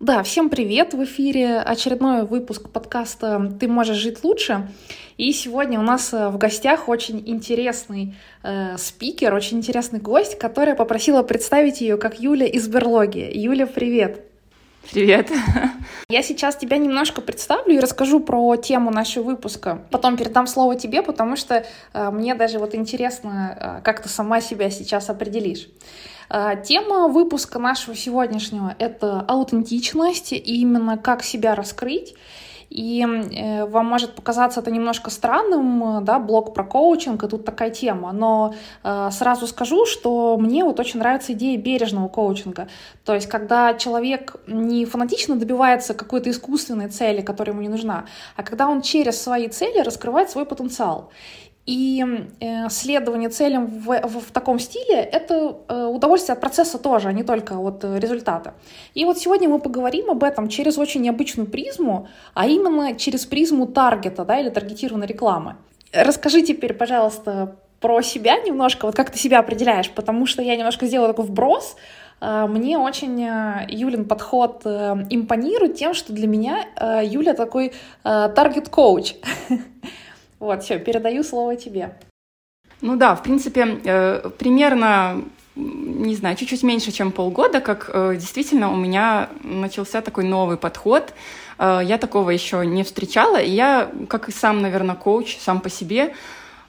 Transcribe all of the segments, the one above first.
Да, всем привет! В эфире очередной выпуск подкаста «Ты можешь жить лучше». И сегодня у нас э, в гостях очень интересный э, спикер, очень интересный гость, которая попросила представить ее как Юля из Берлоги. Юля, привет! Привет. Я сейчас тебя немножко представлю и расскажу про тему нашего выпуска. Потом передам слово тебе, потому что э, мне даже вот интересно, э, как ты сама себя сейчас определишь. Э, тема выпуска нашего сегодняшнего — это аутентичность и именно как себя раскрыть. И э, вам может показаться это немножко странным, да, блог про коучинг, и тут такая тема. Но э, сразу скажу, что мне вот очень нравится идея бережного коучинга. То есть, когда человек не фанатично добивается какой-то искусственной цели, которая ему не нужна, а когда он через свои цели раскрывает свой потенциал. И э, следование целям в, в, в таком стиле — это э, удовольствие от процесса тоже, а не только от э, результата. И вот сегодня мы поговорим об этом через очень необычную призму, а именно через призму таргета да, или таргетированной рекламы. Расскажи теперь, пожалуйста, про себя немножко, вот как ты себя определяешь, потому что я немножко сделала такой вброс, мне очень Юлин подход импонирует тем, что для меня Юля такой таргет-коуч. Вот, все, передаю слово тебе. Ну да, в принципе, э, примерно, не знаю, чуть-чуть меньше, чем полгода, как э, действительно у меня начался такой новый подход. Э, я такого еще не встречала, и я, как и сам, наверное, коуч, сам по себе,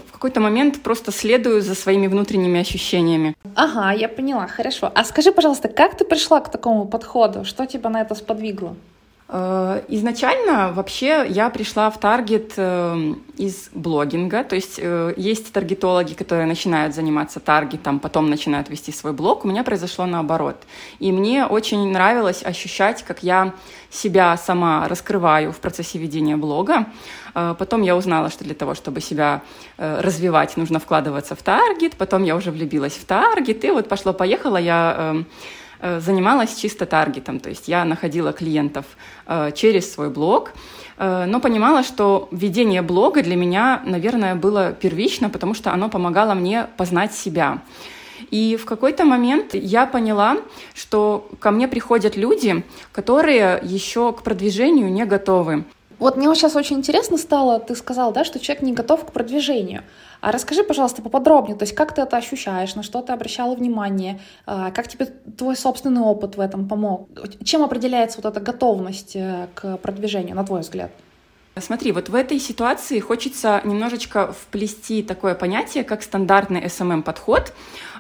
в какой-то момент просто следую за своими внутренними ощущениями. Ага, я поняла, хорошо. А скажи, пожалуйста, как ты пришла к такому подходу? Что тебя на это сподвигло? Э, изначально вообще я пришла в таргет э, из блогинга, то есть э, есть таргетологи, которые начинают заниматься таргетом, потом начинают вести свой блог. У меня произошло наоборот. И мне очень нравилось ощущать, как я себя сама раскрываю в процессе ведения блога. Потом я узнала, что для того, чтобы себя развивать, нужно вкладываться в таргет. Потом я уже влюбилась в таргет, и вот пошло-поехало я Э, занималась чисто таргетом, то есть я находила клиентов э, через свой блог, э, но понимала, что ведение блога для меня, наверное, было первично, потому что оно помогало мне познать себя. И в какой-то момент я поняла, что ко мне приходят люди, которые еще к продвижению не готовы. Вот мне сейчас очень интересно стало, ты сказал, да, что человек не готов к продвижению. А расскажи, пожалуйста, поподробнее, то есть как ты это ощущаешь, на что ты обращала внимание, а, как тебе твой собственный опыт в этом помог? Чем определяется вот эта готовность э, к продвижению, на твой взгляд? Смотри, вот в этой ситуации хочется немножечко вплести такое понятие, как стандартный SMM-подход.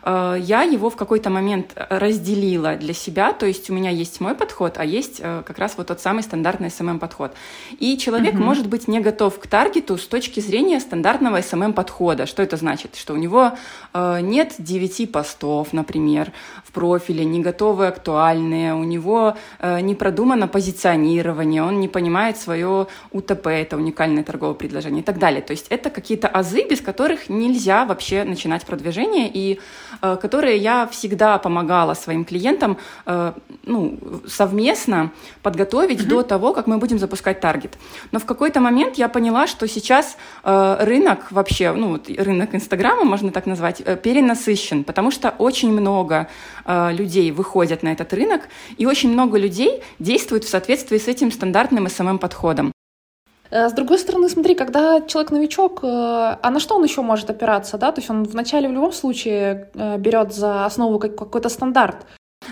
Э, я его в какой-то момент разделила для себя, то есть у меня есть мой подход, а есть э, как раз вот тот самый стандартный SMM-подход. И человек угу. может быть не готов к таргету с точки зрения стандартного SMM-подхода. Что это значит? Что у него э, нет 9 постов, например, в профиле, не готовы актуальные, у него не продумано позиционирование, он не понимает свое УТП, это уникальное торговое предложение и так далее. То есть это какие-то азы, без которых нельзя вообще начинать продвижение, и которые я всегда помогала своим клиентам э, ну, совместно подготовить mm-hmm. до того, как мы будем запускать таргет. Но в какой-то момент я поняла, что сейчас э, рынок вообще, ну, рынок Инстаграма, можно так назвать, перенасыщен, потому что очень много людей выходят на этот рынок, и очень много людей действуют в соответствии с этим стандартным SMM-подходом. Э, с другой стороны, смотри, когда человек новичок, э, а на что он еще может опираться, да? То есть он вначале в любом случае э, берет за основу какой-то стандарт.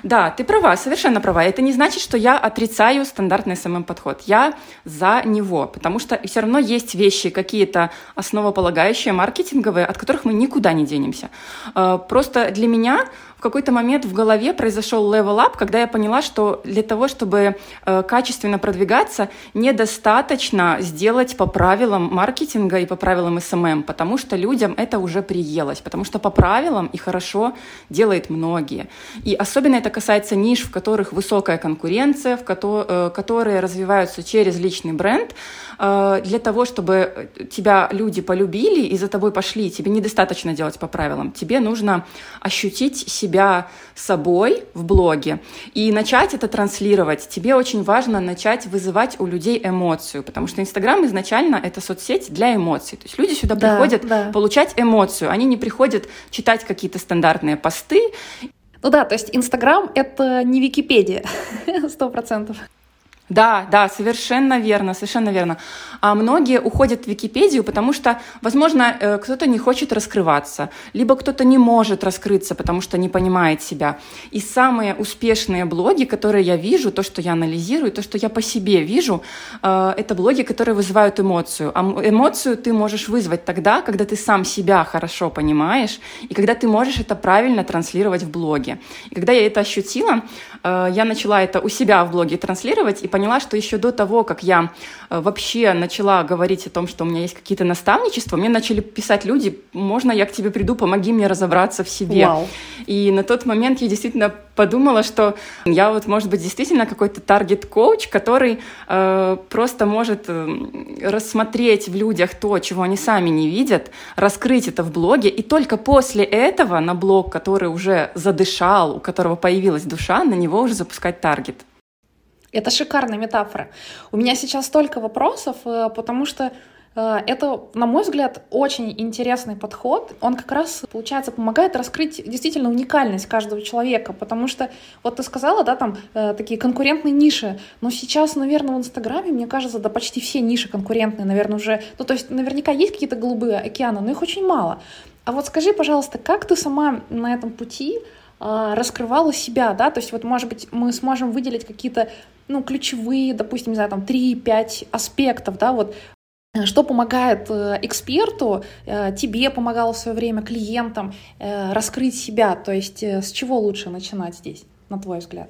Да, ты права, совершенно права. Это не значит, что я отрицаю стандартный СММ-подход. Я за него, потому что все равно есть вещи какие-то основополагающие, маркетинговые, от которых мы никуда не денемся. Просто для меня какой-то момент в голове произошел up, когда я поняла, что для того, чтобы э, качественно продвигаться, недостаточно сделать по правилам маркетинга и по правилам SMM, потому что людям это уже приелось, потому что по правилам и хорошо делают многие. И особенно это касается ниш, в которых высокая конкуренция, в ко- э, которые развиваются через личный бренд. Э, для того, чтобы тебя люди полюбили и за тобой пошли, тебе недостаточно делать по правилам. Тебе нужно ощутить себя себя собой в блоге и начать это транслировать. Тебе очень важно начать вызывать у людей эмоцию, потому что Инстаграм изначально это соцсеть для эмоций. То есть люди сюда да, приходят да. получать эмоцию, они не приходят читать какие-то стандартные посты. Ну да, то есть Инстаграм — это не Википедия, сто процентов. Да, да, совершенно верно, совершенно верно. А многие уходят в Википедию, потому что, возможно, э, кто-то не хочет раскрываться, либо кто-то не может раскрыться, потому что не понимает себя. И самые успешные блоги, которые я вижу, то, что я анализирую, то, что я по себе вижу, э, это блоги, которые вызывают эмоцию. А эмоцию ты можешь вызвать тогда, когда ты сам себя хорошо понимаешь, и когда ты можешь это правильно транслировать в блоге. И когда я это ощутила, э, я начала это у себя в блоге транслировать, и поняла, что еще до того, как я э, вообще начала говорить о том, что у меня есть какие-то наставничества, мне начали писать люди, можно я к тебе приду, помоги мне разобраться в себе. Вау. И на тот момент я действительно подумала, что я вот, может быть, действительно какой-то таргет-коуч, который э, просто может э, рассмотреть в людях то, чего они сами не видят, раскрыть это в блоге, и только после этого на блог, который уже задышал, у которого появилась душа, на него уже запускать таргет. Это шикарная метафора. У меня сейчас столько вопросов, э, потому что э, это, на мой взгляд, очень интересный подход. Он как раз, получается, помогает раскрыть действительно уникальность каждого человека, потому что, вот ты сказала, да, там э, такие конкурентные ниши, но сейчас, наверное, в Инстаграме, мне кажется, да почти все ниши конкурентные, наверное, уже, ну, то есть наверняка есть какие-то голубые океаны, но их очень мало. А вот скажи, пожалуйста, как ты сама на этом пути раскрывала себя, да, то есть вот, может быть, мы сможем выделить какие-то ну, ключевые, допустим, не знаю, там 3-5 аспектов, да, вот э, что помогает э, эксперту, э, тебе помогало в свое время, клиентам раскрыть себя, то есть с чего лучше начинать здесь, на твой взгляд?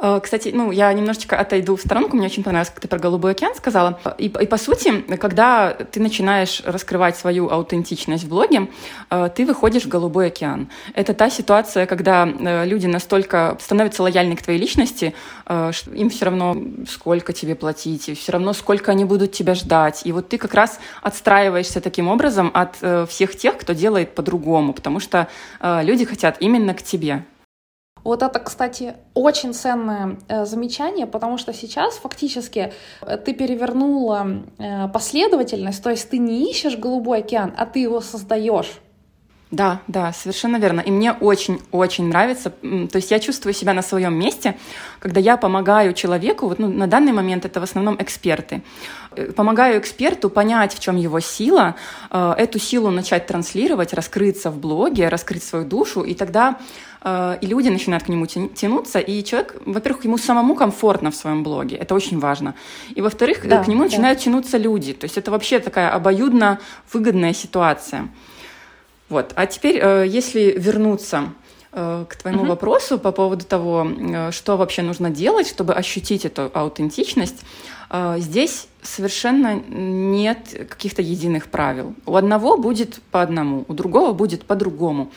Э, кстати, ну, я немножечко отойду в сторонку, мне очень понравилось, как ты про Голубой океан сказала. И, и по сути, когда ты начинаешь раскрывать свою аутентичность в блоге, э, ты выходишь в Голубой океан. Это та ситуация, когда э, люди настолько становятся лояльны к твоей личности, что им все равно, сколько тебе платить, и все равно, сколько они будут тебя ждать. И вот ты как раз отстраиваешься таким образом от всех тех, кто делает по-другому, потому что люди хотят именно к тебе. Вот это, кстати, очень ценное э, замечание, потому что сейчас фактически э, ты перевернула э, последовательность, то есть ты не ищешь голубой океан, а ты его создаешь. Да, да, совершенно верно. И мне очень-очень нравится. То есть я чувствую себя на своем месте, когда я помогаю человеку, вот ну, на данный момент это в основном эксперты, помогаю эксперту понять, в чем его сила, эту силу начать транслировать, раскрыться в блоге, раскрыть свою душу, и тогда Э, и люди начинают к нему тянуться, и человек, во-первых, ему самому комфортно в своем блоге, это очень важно, и во-вторых, да, к нему да. начинают тянуться люди, то есть это вообще такая обоюдно выгодная ситуация. Вот. А теперь, э, если вернуться э, к твоему угу. вопросу по поводу того, что вообще нужно делать, чтобы ощутить эту аутентичность, здесь совершенно нет каких-то единых правил. У одного будет по одному, у другого будет по-другому.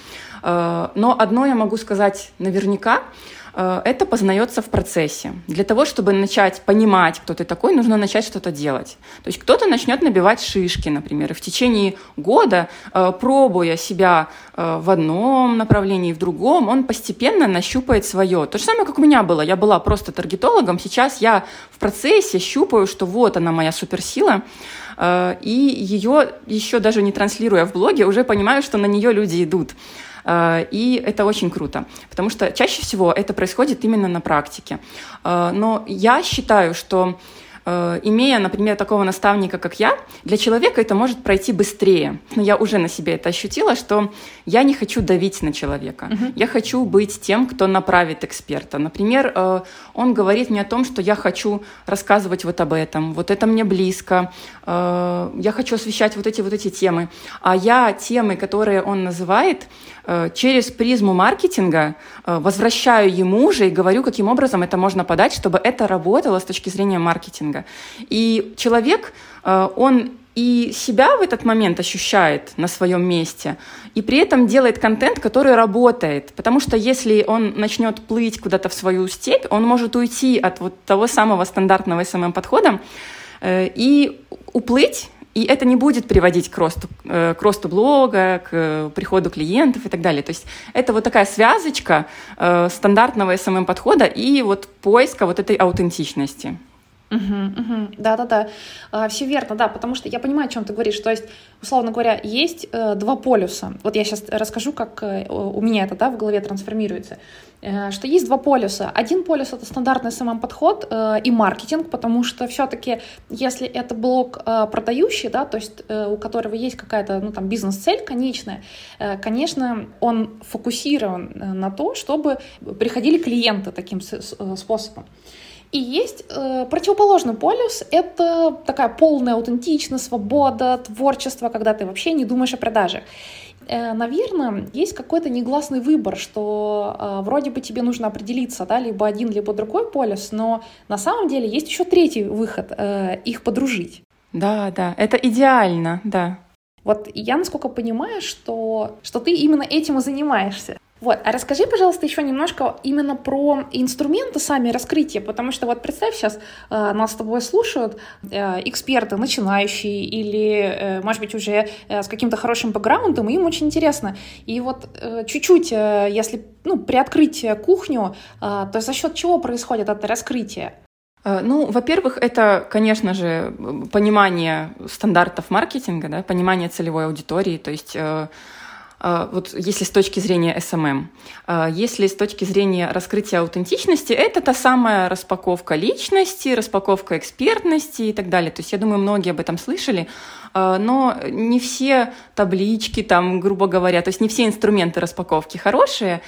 Э, но одно я могу сказать наверняка, э, это познается в процессе. Для того, чтобы начать понимать, кто ты такой, нужно начать что-то делать. То есть кто-то начнет набивать шишки, например, и в течение года, э, пробуя себя в одном направлении, в другом, он постепенно нащупает свое. То же самое, как у меня было. Я была просто таргетологом, сейчас я в процессе щупаю, что вот она моя суперсила, и ее еще даже не транслируя в блоге, уже понимаю, что на нее люди идут. Э, и это очень круто, потому что чаще всего это происходит именно на практике. Э, но я считаю, что имея, например, такого наставника, как я, для человека это может пройти быстрее. Но я уже на себе это ощутила, что я не хочу давить на человека. Uh-huh. Я хочу быть тем, кто направит эксперта. Например, э, он говорит мне о том, что я хочу рассказывать вот об этом, вот это мне близко, э, я хочу освещать вот эти вот эти темы. А я темы, которые он называет, через призму маркетинга возвращаю ему же и говорю, каким образом это можно подать, чтобы это работало с точки зрения маркетинга маркетинга. И человек, э, он и себя в этот момент ощущает на своем месте, и при этом делает контент, который работает. Потому что если он начнет плыть куда-то в свою степь, он может уйти от вот того самого стандартного SMM-подхода э, и уплыть, и это не будет приводить к росту, э, к росту блога, к приходу клиентов и так далее. То есть это вот такая связочка стандартного SMM-подхода и вот поиска вот этой аутентичности. Угу, угу. А, все верно, да, потому что я понимаю, о чем ты говоришь. То есть, условно говоря, есть э, два полюса. Вот я сейчас расскажу, как э, у меня это да, в голове трансформируется. Э, что есть два полюса. Один полюс это стандартный самым подход э, и маркетинг, потому что все-таки, если это блог э, продающий, да, то есть э, у которого есть какая-то ну, там бизнес-цель конечная, конечно, он фокусирован на то, чтобы приходили клиенты таким способом. И есть э, противоположный полюс — это такая полная аутентичность, свобода, творчество, когда ты вообще не думаешь о продаже. Э, наверное, есть какой-то негласный выбор, что э, вроде бы тебе нужно определиться, да, либо один, либо другой полюс, но на самом деле есть еще третий выход э, — их подружить. Да, да, это идеально, да. Вот я, насколько понимаю, что, что ты именно этим и занимаешься. Вот, а расскажи, пожалуйста, еще немножко именно про инструменты сами раскрытия, потому что вот представь, сейчас э, нас с тобой слушают э, эксперты, начинающие или, э, может быть, уже э, с каким-то хорошим бэкграундом, и им очень интересно. И вот э, чуть-чуть, э, если ну, приоткрыть кухню, э, то за счет чего происходит это раскрытие? Э, ну, во-первых, это, конечно же, понимание стандартов маркетинга, да, понимание целевой аудитории, то есть э, вот если с точки зрения SMM. А, если с точки зрения раскрытия аутентичности, это та самая распаковка личности, распаковка экспертности и так далее. То есть я думаю, многие об этом слышали, а, но не все таблички там, грубо говоря, то есть не все инструменты распаковки хорошие,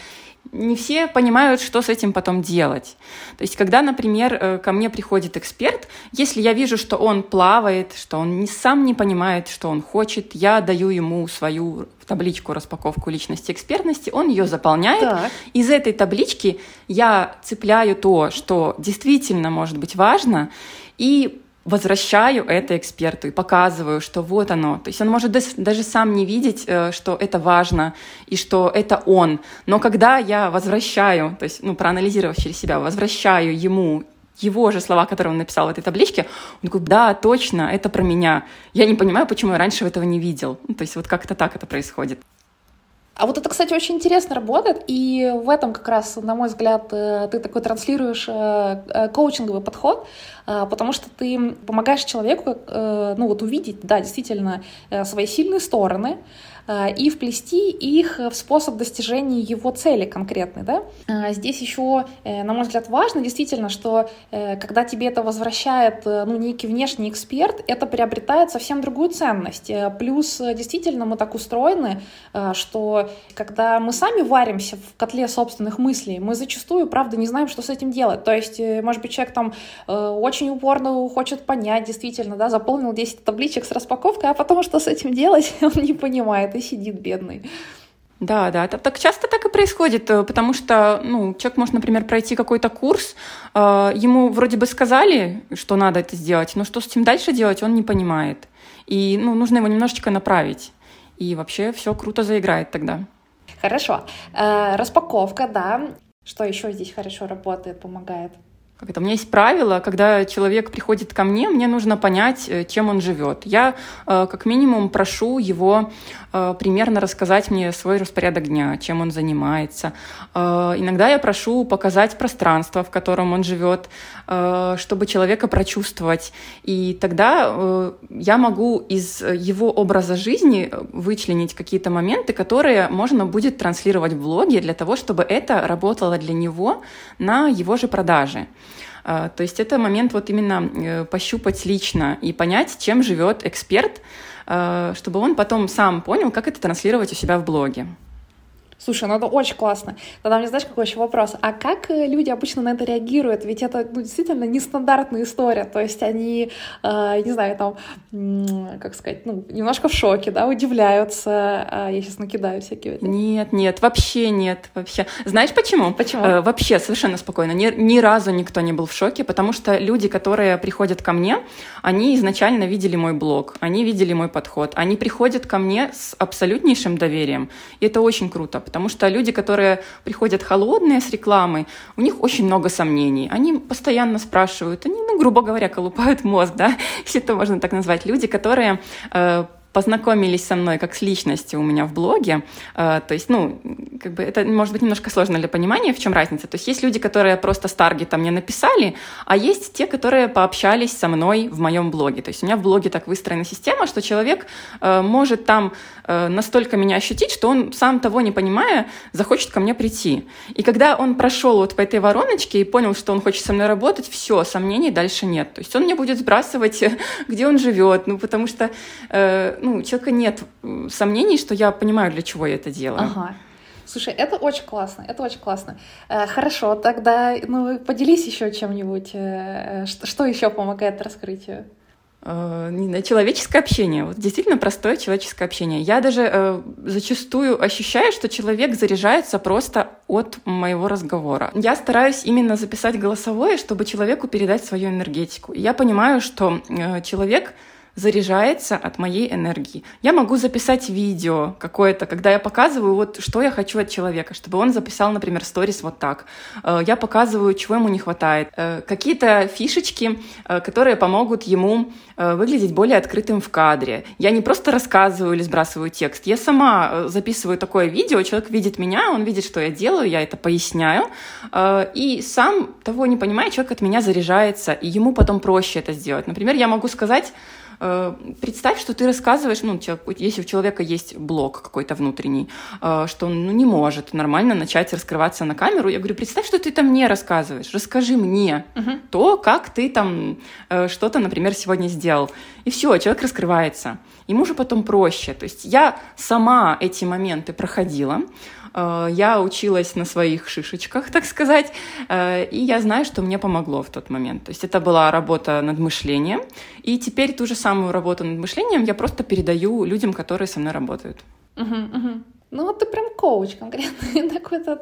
не все понимают, что с этим потом делать. То есть, когда, например, э, ко мне приходит эксперт, если я вижу, что он плавает, что он не, сам не понимает, что он хочет, я даю ему свою табличку распаковку личности экспертности, он ее заполняет. Так. Из этой таблички я цепляю то, что действительно может быть важно, и возвращаю это эксперту и показываю, что вот оно. То есть он может даже сам не видеть, э, что это важно и что это он. Но когда я возвращаю, то есть, ну, проанализировав через себя, возвращаю ему его же слова, которые он написал в этой табличке, он такой, да, точно, это про меня. Я не понимаю, почему я раньше этого не видел. Ну, то есть вот как-то так это происходит. А вот это, кстати, очень интересно работает, и в этом как раз, на мой взгляд, э, ты такой транслируешь э, э, коучинговый подход, потому что ты помогаешь человеку, ну вот увидеть, да, действительно, свои сильные стороны, и вплести их в способ достижения его цели конкретной. Да? Э, здесь еще, э, на мой взгляд, важно действительно, что когда тебе это возвращает ну, некий внешний эксперт, это приобретает совсем другую ценность. Плюс действительно мы так устроены, что когда мы сами варимся в котле собственных мыслей, мы зачастую, правда, не знаем, что с этим делать. То есть, может быть, человек там очень упорно хочет понять, действительно, да, заполнил 10 табличек с распаковкой, а потом что с этим делать, он не понимает и сидит бедный. Да, да, это так часто так и происходит, э, потому что, ну, человек может, например, пройти какой-то курс, э, ему вроде бы сказали, что надо это сделать, но что с этим дальше делать, он не понимает. И, ну, нужно его немножечко направить. И вообще все круто заиграет тогда. Хорошо. Э, распаковка, да. Что еще здесь хорошо работает, помогает? Как это, у меня есть правило, когда человек приходит ко мне, мне нужно понять, э, чем он живет. Я э, как минимум прошу его э, примерно рассказать мне свой распорядок дня, чем он занимается. Иногда я прошу показать пространство, в котором он живет, чтобы человека прочувствовать. И тогда я могу из его образа жизни вычленить какие-то моменты, которые можно будет транслировать в блоге для того, чтобы это работало для него на его же продаже. А, то есть это момент вот именно э, пощупать лично и понять, чем живет эксперт, а, чтобы он потом сам понял, как это транслировать у себя в блоге. Слушай, ну это очень классно. Тогда мне знаешь, какой еще вопрос? А как э, люди обычно на это реагируют? Ведь это ну, действительно нестандартная история. То есть они, э, не знаю, там, как сказать, ну, немножко в шоке, да, удивляются. А я сейчас накидаю всякие. Нет, нет, вообще нет, вообще. Знаешь почему? Почему? Э, вообще совершенно спокойно. Ни, ни разу никто не был в шоке, потому что люди, которые приходят ко мне, они изначально видели мой блог, они видели мой подход, они приходят ко мне с абсолютнейшим доверием. И это очень круто, потому что люди, которые приходят холодные с рекламой, у них очень много сомнений. Они постоянно спрашивают, они, ну, грубо говоря, колупают мозг, да, если это можно так назвать. Люди, которые э, познакомились со мной как с личностью у меня в блоге. Э, то есть, ну, как бы это может быть немножко сложно для понимания, в чем разница. То есть есть люди, которые просто с таргета мне написали, а есть те, которые пообщались со мной в моем блоге. То есть у меня в блоге так выстроена система, что человек э, может там э, настолько меня ощутить, что он сам того не понимая захочет ко мне прийти. И когда он прошел вот по этой вороночке и понял, что он хочет со мной работать, все, сомнений дальше нет. То есть он мне будет сбрасывать, где он живет, ну потому что э, ну, у человека нет сомнений, что я понимаю, для чего я это делаю. Ага. Слушай, это очень классно, это очень классно. Э, хорошо, тогда ну, поделись еще чем-нибудь. Э, что, что еще помогает раскрытию? Э, человеческое общение. Вот действительно простое человеческое общение. Я даже э, зачастую ощущаю, что человек заряжается просто от моего разговора. Я стараюсь именно записать голосовое, чтобы человеку передать свою энергетику. И я понимаю, что э, человек заряжается от моей энергии. Я могу записать видео какое-то, когда я показываю, вот что я хочу от человека, чтобы он записал, например, сторис вот так. Э, я показываю, чего ему не хватает. Э, какие-то фишечки, э, которые помогут ему выглядеть более открытым в кадре. Я не просто рассказываю или сбрасываю текст, я сама записываю такое видео, человек видит меня, он видит, что я делаю, я это поясняю, и сам того не понимая, человек от меня заряжается, и ему потом проще это сделать. Например, я могу сказать, представь, что ты рассказываешь, ну, если у человека есть блок какой-то внутренний, э, что он ну, не может нормально начать раскрываться на камеру, я говорю, представь, что ты там мне рассказываешь, расскажи мне угу. то, как ты там э, что-то, например, сегодня сделал. И все, человек раскрывается. Ему же потом проще. То есть я сама эти моменты проходила, Э, я училась на своих шишечках, так сказать, э, и я знаю, что мне помогло в тот момент. То есть это была работа над мышлением, и теперь ту же самую работу над мышлением я просто передаю людям, которые со мной работают. Угу, угу. Ну вот ты прям коуч конкретно, такой-то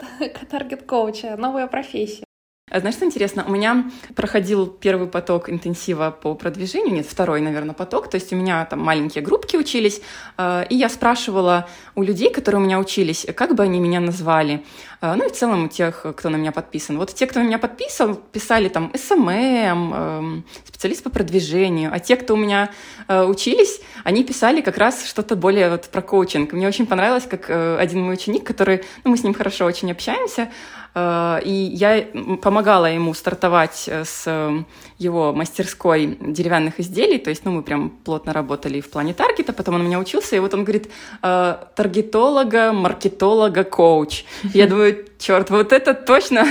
таргет-коуча, новая профессия. А знаешь, что интересно? У меня проходил первый поток интенсива по продвижению, нет, второй, наверное, поток. То есть у меня там маленькие группки учились, э, и я спрашивала у людей, которые у меня учились, как бы они меня назвали. Э, ну и в целом у тех, кто на меня подписан. Вот те, кто меня подписан, писали там SMM, эм, специалист по продвижению. А те, кто у меня э, учились, они писали как раз что-то более вот про коучинг. Мне очень понравилось, как один мой ученик, который, ну мы с ним хорошо очень общаемся, Э, и я помогала ему стартовать э, с э, его мастерской деревянных изделий, то есть, ну, мы прям плотно работали в плане таргета, потом он у меня учился, и вот он говорит, таргетолога, маркетолога, коуч. Я думаю, черт, вот это точно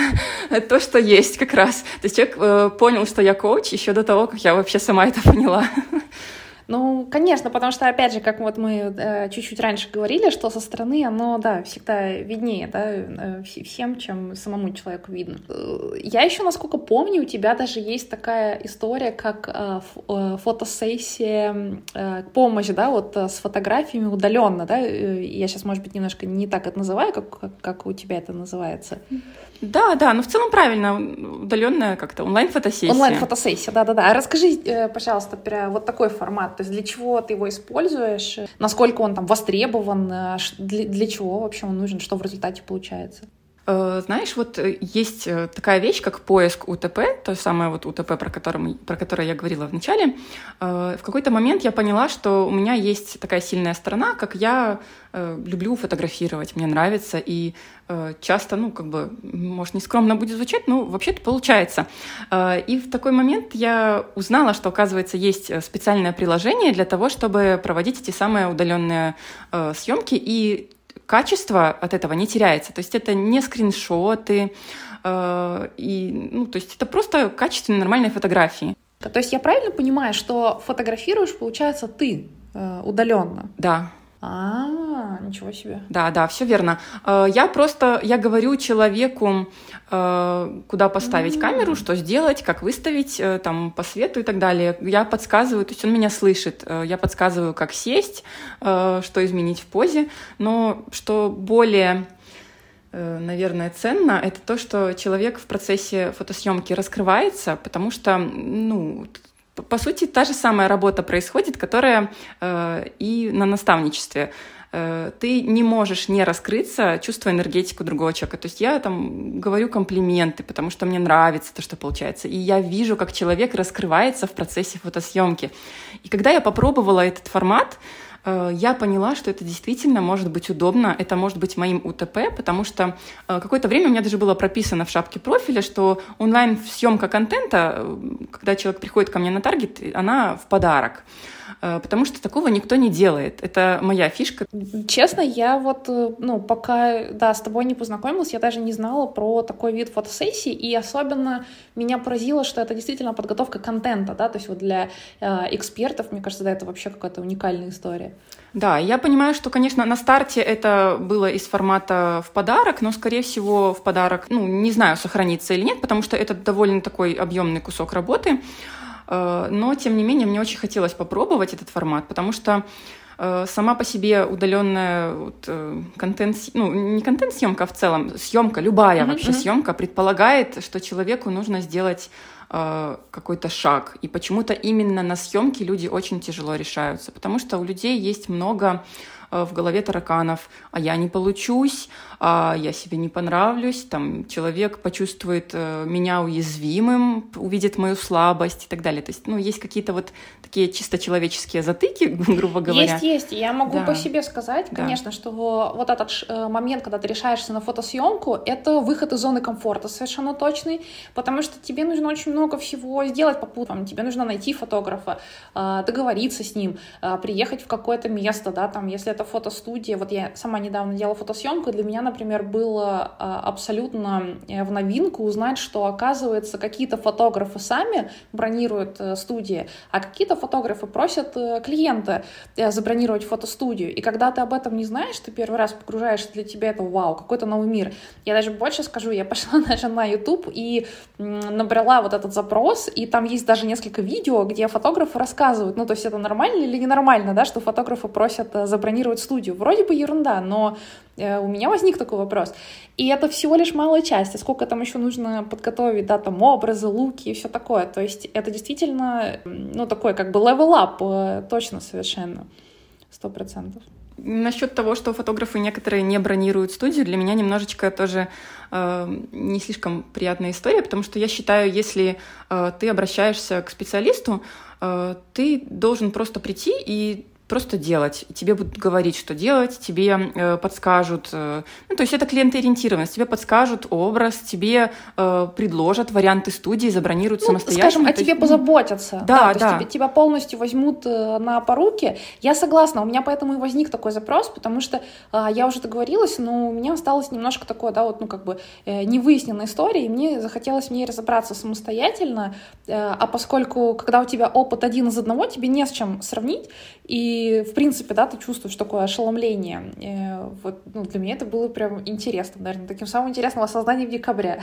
то, что есть как раз. То есть человек понял, что я коуч еще до того, как я вообще сама это поняла. Ну, конечно, потому что, опять же, как вот мы э, чуть-чуть раньше говорили, что со стороны оно, да, всегда виднее, да, э, всем, чем самому человеку видно. Э, я еще, насколько помню, у тебя даже есть такая история, как э, э, фотосессия, э, помощь, да, вот с фотографиями удаленно, да, я сейчас, может быть, немножко не так это называю, как, как, как у тебя это называется. Да, да, но в целом правильно, удаленная как-то онлайн-фотосессия. Онлайн-фотосессия, да-да-да. А расскажи, пожалуйста, про вот такой формат то есть для чего ты его используешь, насколько он там востребован, э, для, для чего вообще он нужен, что в результате получается? Э, знаешь, вот э, есть такая вещь, как поиск УТП, то самое вот УТП, про, которое про которое я говорила в начале. В какой-то момент я поняла, что у меня есть такая сильная сторона, как я люблю фотографировать, мне нравится, и Э, часто, ну, как бы, может, не скромно будет звучать, но вообще-то получается. Э, и в такой момент я узнала, что, оказывается, есть э, специальное приложение для того, чтобы проводить эти самые удаленные съемки, и качество от этого не теряется. То есть это не скриншоты, и, ну, то есть это просто качественные нормальные фотографии. То есть я правильно понимаю, что фотографируешь, получается, ты удаленно? Да. А, ничего себе. Да, да, все верно. Э, я просто, я говорю человеку, э, куда поставить mm-hmm. камеру, что сделать, как выставить, э, там, по свету и так далее. Я подсказываю, то есть он меня слышит, я подсказываю, как сесть, что изменить в позе, но что более наверное, ценно, это то, что человек в процессе фотосъемки раскрывается, потому что, ну, по сути, та же самая работа происходит, которая э, и на наставничестве. Э, ты не можешь не раскрыться, чувствуя энергетику другого человека. То есть я там говорю комплименты, потому что мне нравится то, что получается. И я вижу, как человек раскрывается в процессе фотосъемки. И когда я попробовала этот формат, я поняла, что это действительно может быть удобно, это может быть моим УТП, потому что э, какое-то время у меня даже было прописано в шапке профиля, что онлайн-съемка контента, э, когда человек приходит ко мне на таргет, она в подарок. Э, потому что такого никто не делает. Это моя фишка. Честно, я вот, э, ну, пока, да, с тобой не познакомилась, я даже не знала про такой вид фотосессии, и особенно меня поразило, что это действительно подготовка контента, да, то есть вот для э, экспертов, мне кажется, да, это вообще какая-то уникальная история. Да, я понимаю, что, конечно, на старте это было из формата в подарок, но, скорее всего, в подарок, ну, не знаю, сохранится или нет, потому что это довольно такой объемный кусок работы. Э, но, тем не менее, мне очень хотелось попробовать этот формат, потому что э, сама по себе удаленная вот, э, контент, ну не контент съемка, а в целом съемка, любая mm-hmm. вообще съемка предполагает, что человеку нужно сделать какой-то шаг. И почему-то именно на съемке люди очень тяжело решаются, потому что у людей есть много в голове тараканов, а я не получусь, а я себе не понравлюсь, там человек почувствует э, меня уязвимым, увидит мою слабость и так далее. То есть, ну, есть какие-то вот такие чисто человеческие затыки, грубо говоря. Есть, есть. Я могу да. по себе сказать, да. конечно, что вот этот э, момент, когда ты решаешься на фотосъемку, это выход из зоны комфорта совершенно точный, потому что тебе нужно очень много всего сделать попутно. Тебе нужно найти фотографа, э, договориться с ним, приехать в какое-то место, да, там, если это фотостудия. Вот я сама недавно делала фотосъемку, и для меня, например, было а, абсолютно э, в новинку узнать, что, оказывается, какие-то фотографы сами бронируют э, студии, а какие-то фотографы просят э, клиента забронировать фотостудию. И когда ты об этом не знаешь, ты первый раз погружаешься, для тебя это вау, какой-то новый мир. Я даже больше скажу, я пошла даже на YouTube и набрала вот этот запрос, и там есть даже несколько видео, где фотографы рассказывают, ну, то есть это нормально или ненормально, да, что фотографы просят забронировать студию. Вроде бы ерунда, но Э, у меня возник такой вопрос. И это всего лишь малая часть, а сколько там еще нужно подготовить, да, там образы, луки и все такое. То есть это действительно, ну, такой как бы level up, э, точно совершенно, сто процентов. Насчет того, что фотографы некоторые не бронируют студию, для меня немножечко тоже э, не слишком приятная история, потому что я считаю, если э, ты обращаешься к специалисту, э, ты должен просто прийти и просто делать. Тебе будут говорить, что делать, тебе э, подскажут. Э, ну, то есть это клиентоориентированность. Тебе подскажут образ, тебе э, предложат варианты студии, забронируют ну, самостоятельно. Скажем, о тебе есть, позаботятся. Да, да. да. Есть тебя, тебя полностью возьмут э, на поруки. Я согласна, у меня поэтому и возник такой запрос, потому что э, я уже договорилась, но у меня осталось немножко такое, да, вот, ну, как бы э, невыясненная история, и мне захотелось в ней разобраться самостоятельно, э, а поскольку, когда у тебя опыт один из одного, тебе не с чем сравнить, и, в принципе, да, ты чувствуешь такое ошеломление. И э, вот ну, для меня это было прям интересно, наверное, таким самым интересным осознанием декабря.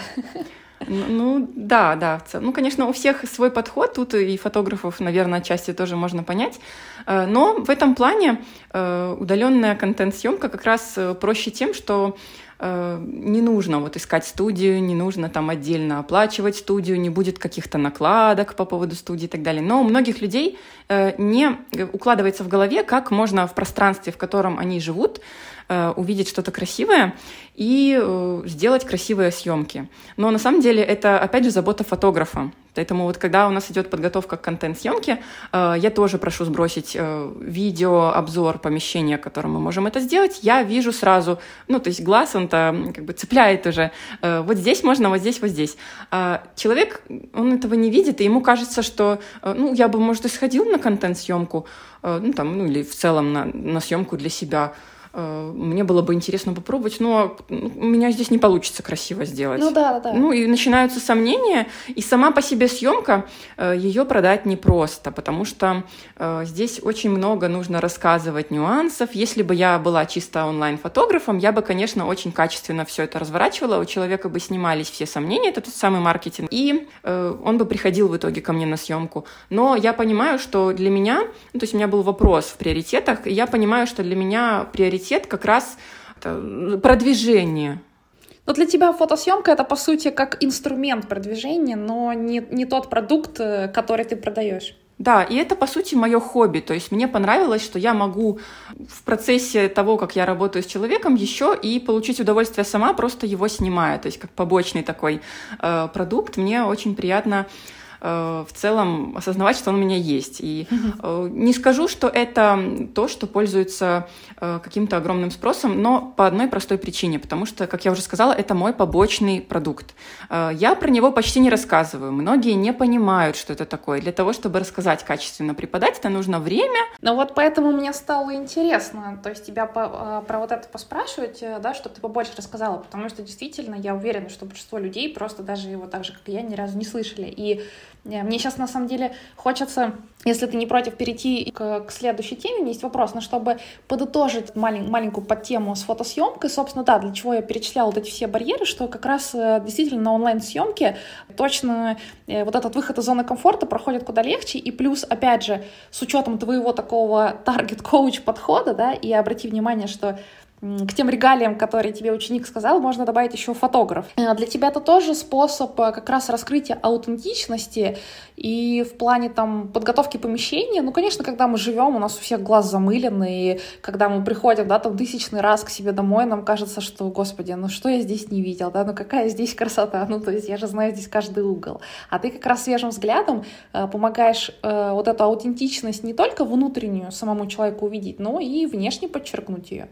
Ну, да, да. Ну, конечно, у всех свой подход, тут и фотографов, наверное, отчасти тоже можно понять. Э, но в этом плане э, удаленная контент-съемка как раз проще тем, что Э, не нужно вот искать студию, не нужно там отдельно оплачивать студию, не будет каких-то накладок по поводу студии и так далее. Но у многих людей э, не укладывается в голове, как можно в пространстве, в котором они живут, Э, увидеть что-то красивое и э, сделать красивые съемки. Но на самом деле это, опять же, забота фотографа. Поэтому вот когда у нас идет подготовка к контент-съемке, э, я тоже прошу сбросить видео, обзор помещения, которым мы можем это сделать. Я вижу сразу, ну, то есть глаз, он-то как бы цепляет уже. Вот здесь можно, вот здесь, вот здесь. А человек, он этого не видит, и ему кажется, что, ну, я бы, может, и сходил на контент-съемку, ну, там, ну, или в целом на, на съемку для себя, Э, мне было бы интересно попробовать, но у меня здесь не получится красиво сделать. Ну да, да. Ну и начинаются сомнения, и сама по себе съемка э, ее продать непросто, потому что э, здесь очень много нужно рассказывать нюансов. Если бы я была чисто онлайн-фотографом, я бы, конечно, очень качественно все это разворачивала, у человека бы снимались все сомнения, это тот самый маркетинг, и он бы приходил в итоге ко мне на съемку. Но я понимаю, что для меня, ну, то есть у меня был вопрос в приоритетах, и я понимаю, что для меня приоритет приоритет как раз продвижение. Но для тебя фотосъемка это по сути как инструмент продвижения, но не, не тот продукт, э, который ты продаешь. Да, и это, по сути, мое хобби. То есть мне понравилось, что я могу в процессе того, как я работаю с человеком, еще и получить удовольствие сама, просто его снимая. То есть как побочный такой э, продукт. Мне очень приятно в целом осознавать, что он у меня есть. И не скажу, что это то, что пользуется каким-то огромным спросом, но по одной простой причине, потому что, как я уже сказала, это мой побочный продукт. Я про него почти не рассказываю. Многие не понимают, что это такое. Для того, чтобы рассказать качественно преподать, это нужно время. Ну вот поэтому мне стало интересно, то есть тебя по, про вот это поспрашивать, да, чтобы ты побольше рассказала, потому что действительно я уверена, что большинство людей просто даже его так же, как и я, ни разу не слышали. И мне сейчас на самом деле хочется, если ты не против, перейти к, к следующей теме. У меня есть вопрос, но чтобы подытожить малень, маленькую подтему с фотосъемкой, собственно, да, для чего я перечисляла вот эти все барьеры, что как раз э, действительно на онлайн-съемке точно э, вот этот выход из зоны комфорта проходит куда легче, и плюс, опять же, с учетом твоего такого таргет-коуч подхода, да, и обрати внимание, что к тем регалиям, которые тебе ученик сказал, можно добавить еще фотограф. Э, для тебя это тоже способ э, как раз раскрытия аутентичности и в плане там подготовки помещения. Ну, конечно, когда мы живем, у нас у всех глаз замылены, и когда мы приходим, да, там тысячный раз к себе домой, нам кажется, что, господи, ну что я здесь не видел, да, ну какая здесь красота, ну то есть я же знаю здесь каждый угол. А ты как раз свежим взглядом э, помогаешь вот эту аутентичность не только внутреннюю самому человеку увидеть, но и внешне подчеркнуть ее.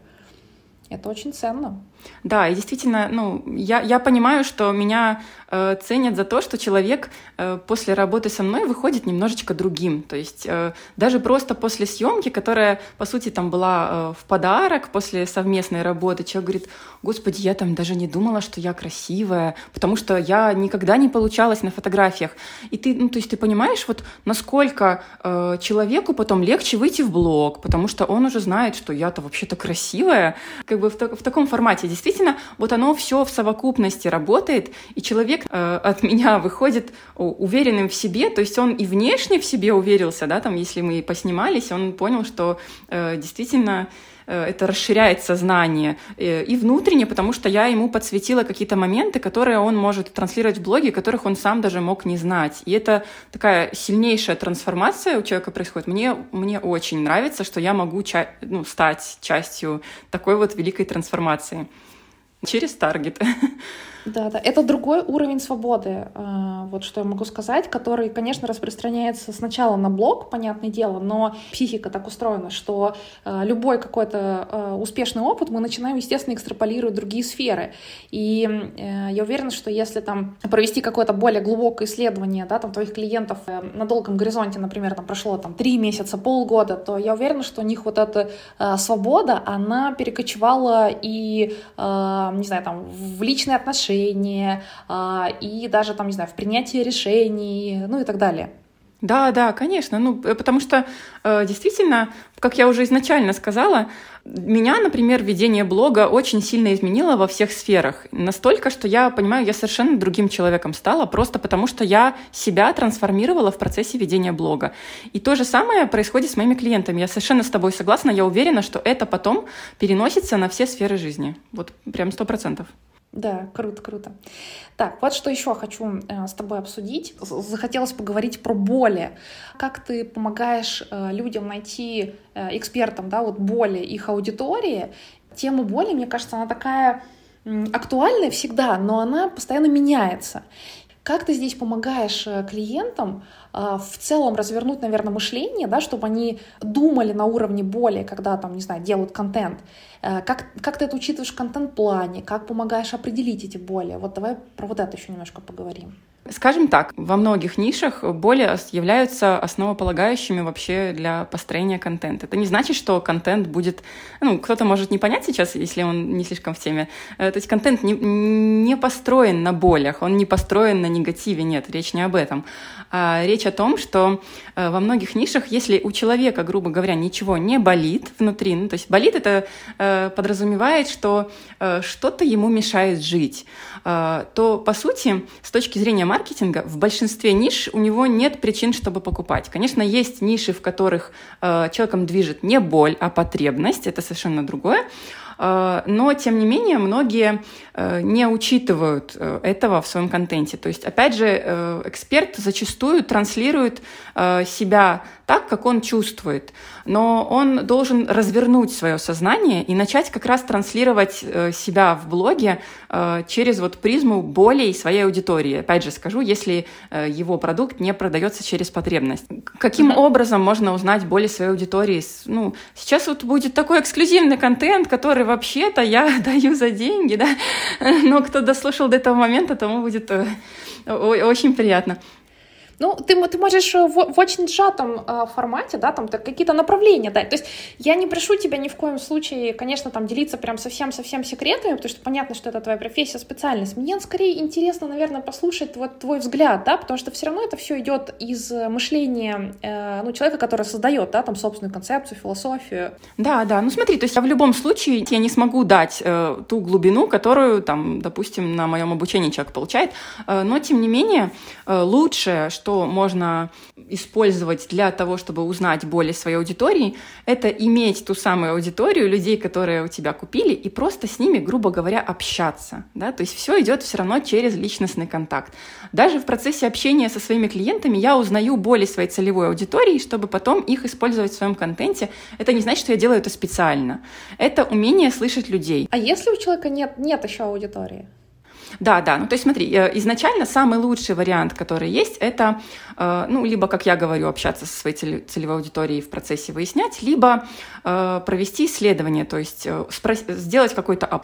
Это очень ценно. Да, и действительно, ну, я, я понимаю, что меня э, ценят за то, что человек э, после работы со мной выходит немножечко другим. То есть э, даже просто после съемки, которая, по сути, там была э, в подарок после совместной работы, человек говорит, господи, я там даже не думала, что я красивая, потому что я никогда не получалась на фотографиях. И ты, ну, то есть ты понимаешь, вот насколько э, человеку потом легче выйти в блог, потому что он уже знает, что я-то вообще-то красивая, как бы в, в таком формате действительно вот оно все в совокупности работает, и человек э, от меня выходит уверенным в себе, то есть он и внешне в себе уверился, да, там, если мы поснимались, он понял, что э, действительно это расширяет сознание э, и внутренне, потому что я ему подсветила какие-то моменты, которые он может транслировать в блоге, которых он сам даже мог не знать. И это такая сильнейшая трансформация у человека происходит. Мне, мне очень нравится, что я могу ча- ну, стать частью такой вот великой трансформации через таргет. Да, да. Это другой уровень свободы, а, вот что я могу сказать, который, конечно, распространяется сначала на блог, понятное дело, но психика так устроена, что а, любой какой-то а, успешный опыт мы начинаем, естественно, экстраполировать другие сферы. И э, я уверена, что если там провести какое-то более глубокое исследование, да, там твоих клиентов э, на долгом горизонте, например, там прошло там три месяца, полгода, то я уверена, что у них вот эта свобода, она перекочевала и, не знаю, там в личные отношения, отношения, а, и даже там, не знаю, в принятии решений, ну и так далее. Да, да, конечно. Ну, э, потому что э, действительно, как я уже изначально сказала, меня, например, ведение блога очень сильно изменило во всех сферах. Настолько, что я понимаю, я совершенно другим человеком стала, просто потому что я себя трансформировала в процессе ведения блога. И то же самое происходит с моими клиентами. Я совершенно с тобой согласна, я уверена, что это потом переносится на все сферы жизни. Вот прям сто процентов. Да, круто, круто. Так, вот что еще хочу э, с тобой обсудить. Захотелось поговорить про боли. Как ты помогаешь э, людям найти э, экспертам, да, вот боли их аудитории. Тема боли, мне кажется, она такая актуальная всегда, но она постоянно меняется. Как ты здесь помогаешь э, клиентам а, в целом развернуть, наверное, мышление, да, чтобы они думали на уровне боли, когда там, не знаю, делают контент? Э, как, как ты это учитываешь в контент-плане? Как помогаешь определить эти боли? Вот давай про вот это еще немножко поговорим. Скажем так, во многих нишах боли являются основополагающими вообще для построения контента. Это не значит, что контент будет... Ну, кто-то может не понять сейчас, если он не слишком в теме. Э, то есть контент не, не построен на болях, он не построен на негативе, нет, речь не об этом. А речь о том, что э, во многих нишах, если у человека, грубо говоря, ничего не болит внутри, ну, то есть болит это э, подразумевает, что что-то ему мешает жить, то, по сути, с точки зрения маркетинга в большинстве ниш у него нет причин, чтобы покупать. Конечно, есть ниши, в которых э, человеком движет не боль, а потребность, это совершенно другое. Э, но, тем не менее, многие э, не учитывают э, этого в своем контенте. То есть, опять же, эксперт зачастую транслирует себя так, как он чувствует. Но он должен развернуть свое сознание и начать как раз транслировать себя в блоге через вот призму болей своей аудитории. Опять же скажу, если его продукт не продается через потребность. Каким mm-hmm. образом можно узнать боли своей аудитории? Ну, сейчас вот будет такой эксклюзивный контент, который вообще-то я даю за деньги, да, но кто дослушал до этого момента, тому будет э, очень приятно. Ну, ты, ты можешь в, в очень сжатом э, формате, да, там какие-то направления дать. То есть я не прошу тебя ни в коем случае, конечно, там делиться прям совсем-совсем секретами, потому что понятно, что это твоя профессия, специальность. Мне скорее интересно, наверное, послушать вот твой взгляд, да, потому что все равно это все идет из мышления, э, ну, человека, который создает, да, там собственную концепцию, философию. Да, да, ну смотри, то есть я в любом случае я не смогу дать э, ту глубину, которую там, допустим, на моем обучении человек получает, э, но тем не менее э, лучше, что можно использовать для того, чтобы узнать боли своей аудитории, это иметь ту самую аудиторию людей, которые у тебя купили, и просто с ними, грубо говоря, общаться. Да? То есть все идет все равно через личностный контакт. Даже в процессе общения со своими клиентами я узнаю боли своей целевой аудитории, чтобы потом их использовать в своем контенте. Это не значит, что я делаю это специально. Это умение слышать людей. А если у человека нет, нет еще аудитории? Да, да. Ну, то есть смотри, э, изначально самый лучший вариант, который есть, это, э, ну, либо, как я говорю, общаться со своей целевой аудиторией в процессе выяснять, либо провести исследование, то есть сделать какой-то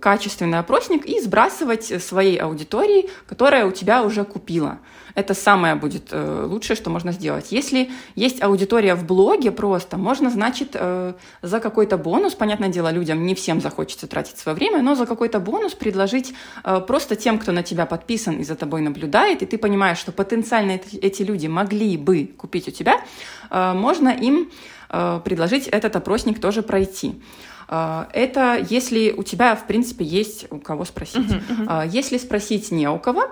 качественный опросник и сбрасывать своей аудитории, которая у тебя уже купила. Это самое будет э, лучшее, что можно сделать. Если есть аудитория в блоге просто, можно, значит, э, за какой-то бонус, понятное дело, людям не всем захочется тратить свое время, но за какой-то бонус предложить э, просто тем, кто на тебя подписан и за тобой наблюдает, и ты понимаешь, что потенциально эти, люди могли бы купить у тебя, э, можно им э, предложить этот опросник тоже пройти. А, это если у тебя, в принципе, есть у кого спросить. Uh-huh, uh-huh. Если спросить не у кого,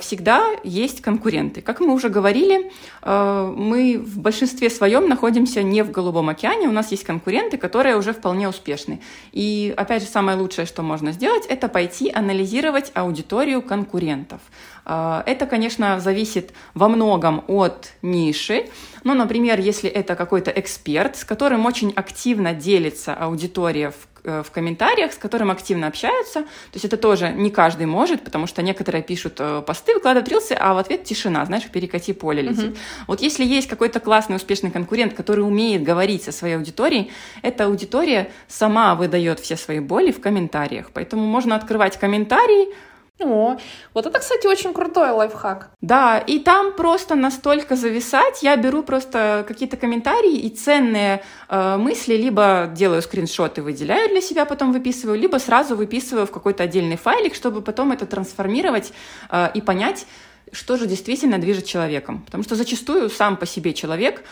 всегда есть конкуренты. Как мы уже говорили, мы в большинстве своем находимся не в Голубом океане, у нас есть конкуренты, которые уже вполне успешны. И, опять же, самое лучшее, что можно сделать, это пойти анализировать аудиторию конкурентов. Это, конечно, зависит во многом от ниши, ну, например, если это какой-то эксперт, с которым очень активно делится аудитория в э, в комментариях, с которым активно общаются. То есть это тоже не каждый может, потому что некоторые пишут э, посты, выкладывают рилсы, а в ответ тишина, знаешь, перекати поле летит. Uh-huh. Вот если есть какой-то классный, успешный конкурент, который умеет говорить со своей аудиторией, эта аудитория сама выдает все свои боли в комментариях. Поэтому можно открывать комментарии, о, вот это, кстати, очень крутой лайфхак. Да, и там просто настолько зависать, я беру просто какие-то комментарии и ценные э, мысли, либо делаю скриншоты, выделяю для себя, потом выписываю, либо сразу выписываю в какой-то отдельный файлик, чтобы потом это трансформировать э, и понять, что же действительно движет человеком. Потому что зачастую сам по себе человек,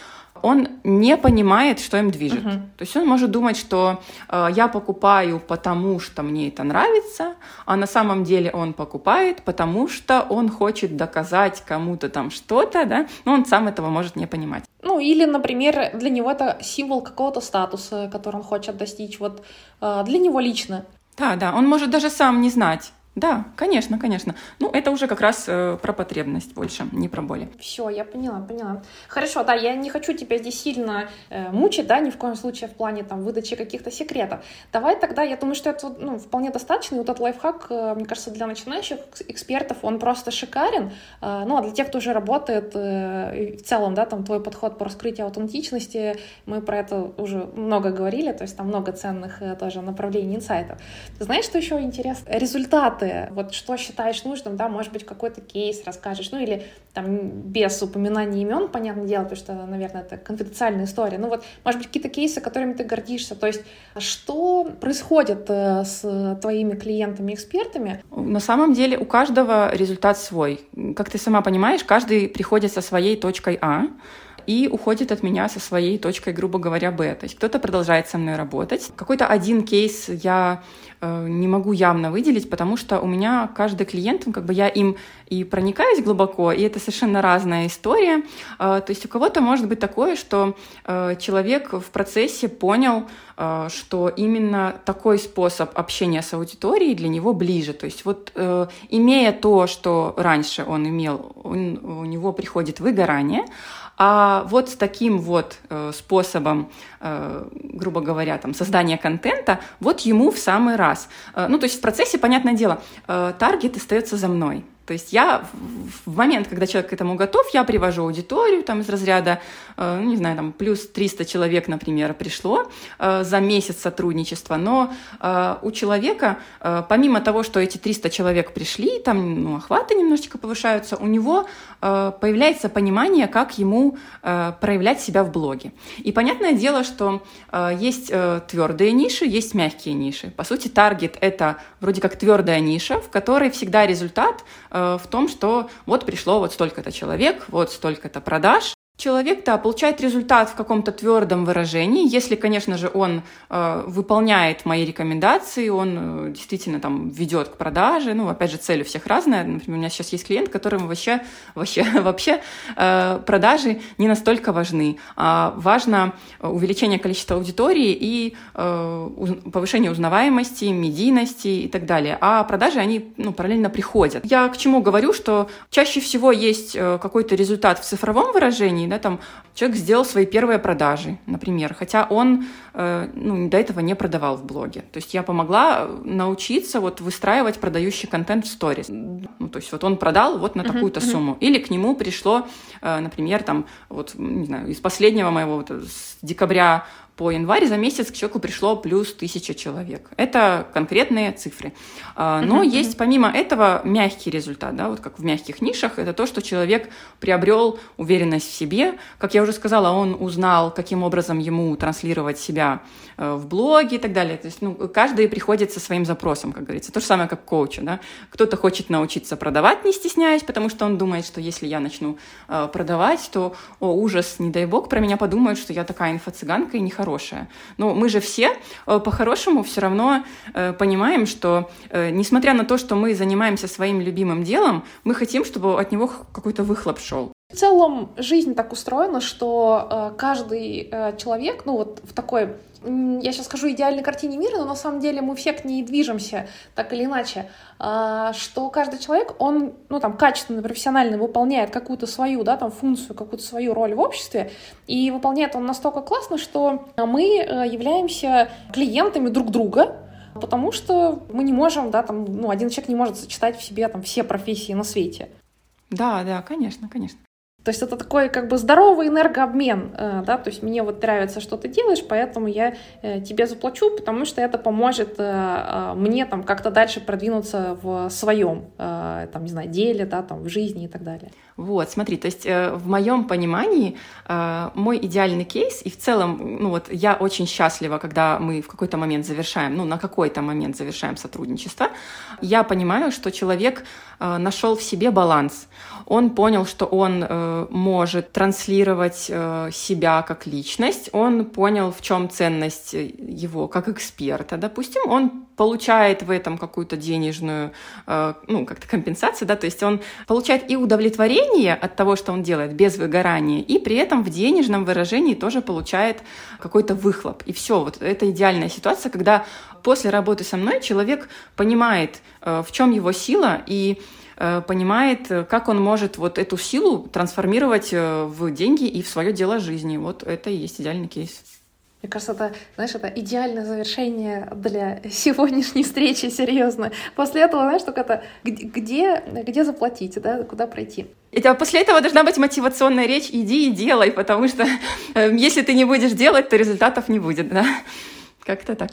он не понимает, что им движет. Uh-huh. То есть он может думать, что э, я покупаю, потому что мне это нравится, а на самом деле он покупает, потому что он хочет доказать кому-то там что-то, да, но он сам этого может не понимать. Ну, или, например, для него это символ какого-то статуса, который он хочет достичь, вот э, для него лично. Да, да, он может даже сам не знать, да, конечно, конечно. Ну, это уже как раз э, про потребность больше, не про боли. Все, я поняла, поняла. Хорошо, да, я не хочу тебя здесь сильно э, мучить, да, ни в коем случае в плане там выдачи каких-то секретов. Давай тогда, я думаю, что это ну, вполне достаточно. И вот этот лайфхак, э, мне кажется, для начинающих экспертов он просто шикарен. Э, ну, а для тех, кто уже работает, э, в целом, да, там твой подход по раскрытию аутентичности, мы про это уже много говорили, то есть там много ценных э, тоже направлений, инсайтов. Знаешь, что еще интересно? Результаты варианты, вот что считаешь нужным, да, может быть, какой-то кейс расскажешь, ну или там без упоминания имен, понятное дело, потому что, наверное, это конфиденциальная история, ну вот, может быть, какие-то кейсы, которыми ты гордишься, то есть что происходит э, с твоими клиентами, экспертами? На самом деле у каждого результат свой. Как ты сама понимаешь, каждый приходит со своей точкой А, и уходит от меня со своей точкой, грубо говоря, Б. То есть кто-то продолжает со мной работать. Какой-то один кейс я э, не могу явно выделить, потому что у меня каждый клиент, как бы я им и проникаюсь глубоко, и это совершенно разная история. Э, то есть у кого-то может быть такое, что э, человек в процессе понял, э, что именно такой способ общения с аудиторией для него ближе. То есть вот э, имея то, что раньше он имел, он, у него приходит выгорание, а вот с таким вот э, способом, э, грубо говоря, там, создания контента, вот ему в самый раз. Э, ну, то есть в процессе, понятное дело, э, таргет остается за мной. То есть я в момент, когда человек к этому готов, я привожу аудиторию там из разряда, э, ну, не знаю, там плюс 300 человек, например, пришло э, за месяц сотрудничества, но э, у человека, помимо того, что эти 300 человек пришли, там ну, охваты немножечко повышаются, у него появляется понимание, как ему проявлять себя в блоге. И понятное дело, что есть твердые ниши, есть мягкие ниши. По сути, таргет — это вроде как твердая ниша, в которой всегда результат Э, в том, что вот пришло вот столько-то человек, вот столько-то продаж, Человек, да, получает результат в каком-то твердом выражении, если, конечно же, он э, выполняет мои рекомендации, он э, действительно там ведет к продаже. Ну, опять же, цель у всех разная. Например, у меня сейчас есть клиент, которому вообще, вообще, вообще э, продажи не настолько важны. А важно увеличение количества аудитории и э, повышение узнаваемости, медийности и так далее. А продажи, они ну, параллельно приходят. Я к чему говорю, что чаще всего есть э, какой-то результат в цифровом выражении, компании, да, там человек сделал свои первые продажи, например, хотя он э, ну, до этого не продавал в блоге. То есть я помогла научиться вот выстраивать продающий контент в сторис. Ну, то есть вот он продал вот на такую-то uh-huh, сумму. Или к нему пришло, э, например, там, вот, не знаю, из последнего моего, вот, с декабря по январь за месяц к человеку пришло плюс тысяча человек. Это конкретные цифры. А, но uh-huh, есть помимо этого мягкий результат, да, вот как в мягких нишах, это то, что человек приобрел уверенность в себе. Как я уже сказала, он узнал, каким образом ему транслировать себя э, в блоге и так далее. То есть ну, каждый приходит со своим запросом, как говорится. То же самое, как коучу. Да? Кто-то хочет научиться продавать, не стесняясь, потому что он думает, что если я начну э, продавать, то, о, ужас, не дай бог, про меня подумают, что я такая инфо-цыганка и не хорошее. Но мы же все э, по-хорошему все равно э, понимаем, что э, несмотря на то, что мы занимаемся своим любимым делом, мы хотим, чтобы от него какой-то выхлоп шел. В целом жизнь так устроена, что каждый человек, ну вот в такой я сейчас скажу идеальной картине мира, но на самом деле мы все к ней движемся, так или иначе, а, что каждый человек, он, ну, там, качественно, профессионально выполняет какую-то свою, да, там, функцию, какую-то свою роль в обществе, и выполняет он настолько классно, что мы э, являемся клиентами друг друга, потому что мы не можем, да, там, ну, один человек не может сочетать в себе, там, все профессии на свете. Да, да, конечно, конечно. То есть это такой как бы здоровый энергообмен, э, да, то есть мне вот нравится, что ты делаешь, поэтому я э, тебе заплачу, потому что это поможет э, мне там как-то дальше продвинуться в своем, там, не знаю, деле, да, там, в жизни и так далее. Вот, смотри, то есть в моем понимании мой идеальный кейс, и в целом, ну вот я очень счастлива, когда мы в какой-то момент завершаем, ну на какой-то момент завершаем сотрудничество, я понимаю, что человек нашел в себе баланс он понял, что он э, может транслировать э, себя как личность, он понял, в чем ценность его как эксперта, допустим, он получает в этом какую-то денежную, э, ну, как-то компенсацию, да, то есть он получает и удовлетворение от того, что он делает, без выгорания, и при этом в денежном выражении тоже получает какой-то выхлоп. И все, вот это идеальная ситуация, когда после работы со мной человек понимает, э, в чем его сила, и Э, понимает, э, как он может вот эту силу трансформировать э, в деньги и в свое дело жизни. Вот это и есть идеальный кейс. Мне кажется, это, знаешь, это идеальное завершение для сегодняшней встречи, серьезно. После этого, знаешь, только это где, где заплатить, да, куда пройти. И после этого должна быть мотивационная речь «иди и делай», потому что если ты не будешь делать, то результатов не будет, да. Как-то так.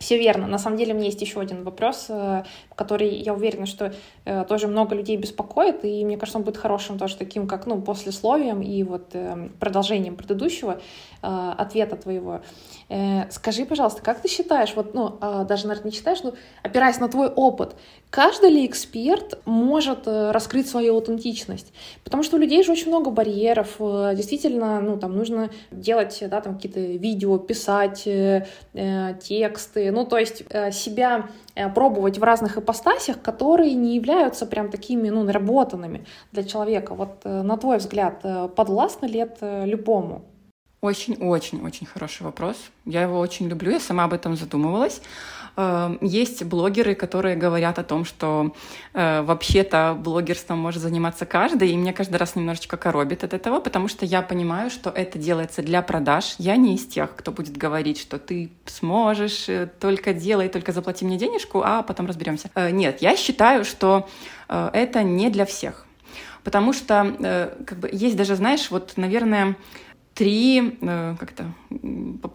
Все верно. На самом деле, у меня есть еще один вопрос, э, который, я уверена, что э, тоже много людей беспокоит, и мне кажется, он будет хорошим тоже таким, как, ну, послесловием и вот э, продолжением предыдущего ответа твоего. Скажи, пожалуйста, как ты считаешь, вот, ну, даже, наверное, не считаешь, но опираясь на твой опыт, каждый ли эксперт может раскрыть свою аутентичность? Потому что у людей же очень много барьеров, действительно, ну, там нужно делать, да, там какие-то видео, писать тексты, ну, то есть э, себя э, пробовать в разных ипостасях, которые не являются прям такими, ну, наработанными для человека. Вот э, на твой взгляд, подвластно ли это любому? Очень-очень-очень хороший вопрос. Я его очень люблю, я сама об этом задумывалась. Эм, есть блогеры, которые говорят о том, что э, вообще-то блогерством может заниматься каждый, и меня каждый раз немножечко коробит от этого, потому что я понимаю, что это делается для продаж. Я не из тех, кто будет говорить, что ты сможешь, э, только делай, только заплати мне денежку, а потом разберемся. Э, нет, я считаю, что это не для всех. Потому что как бы, есть даже, знаешь, вот, наверное, три, э, как-то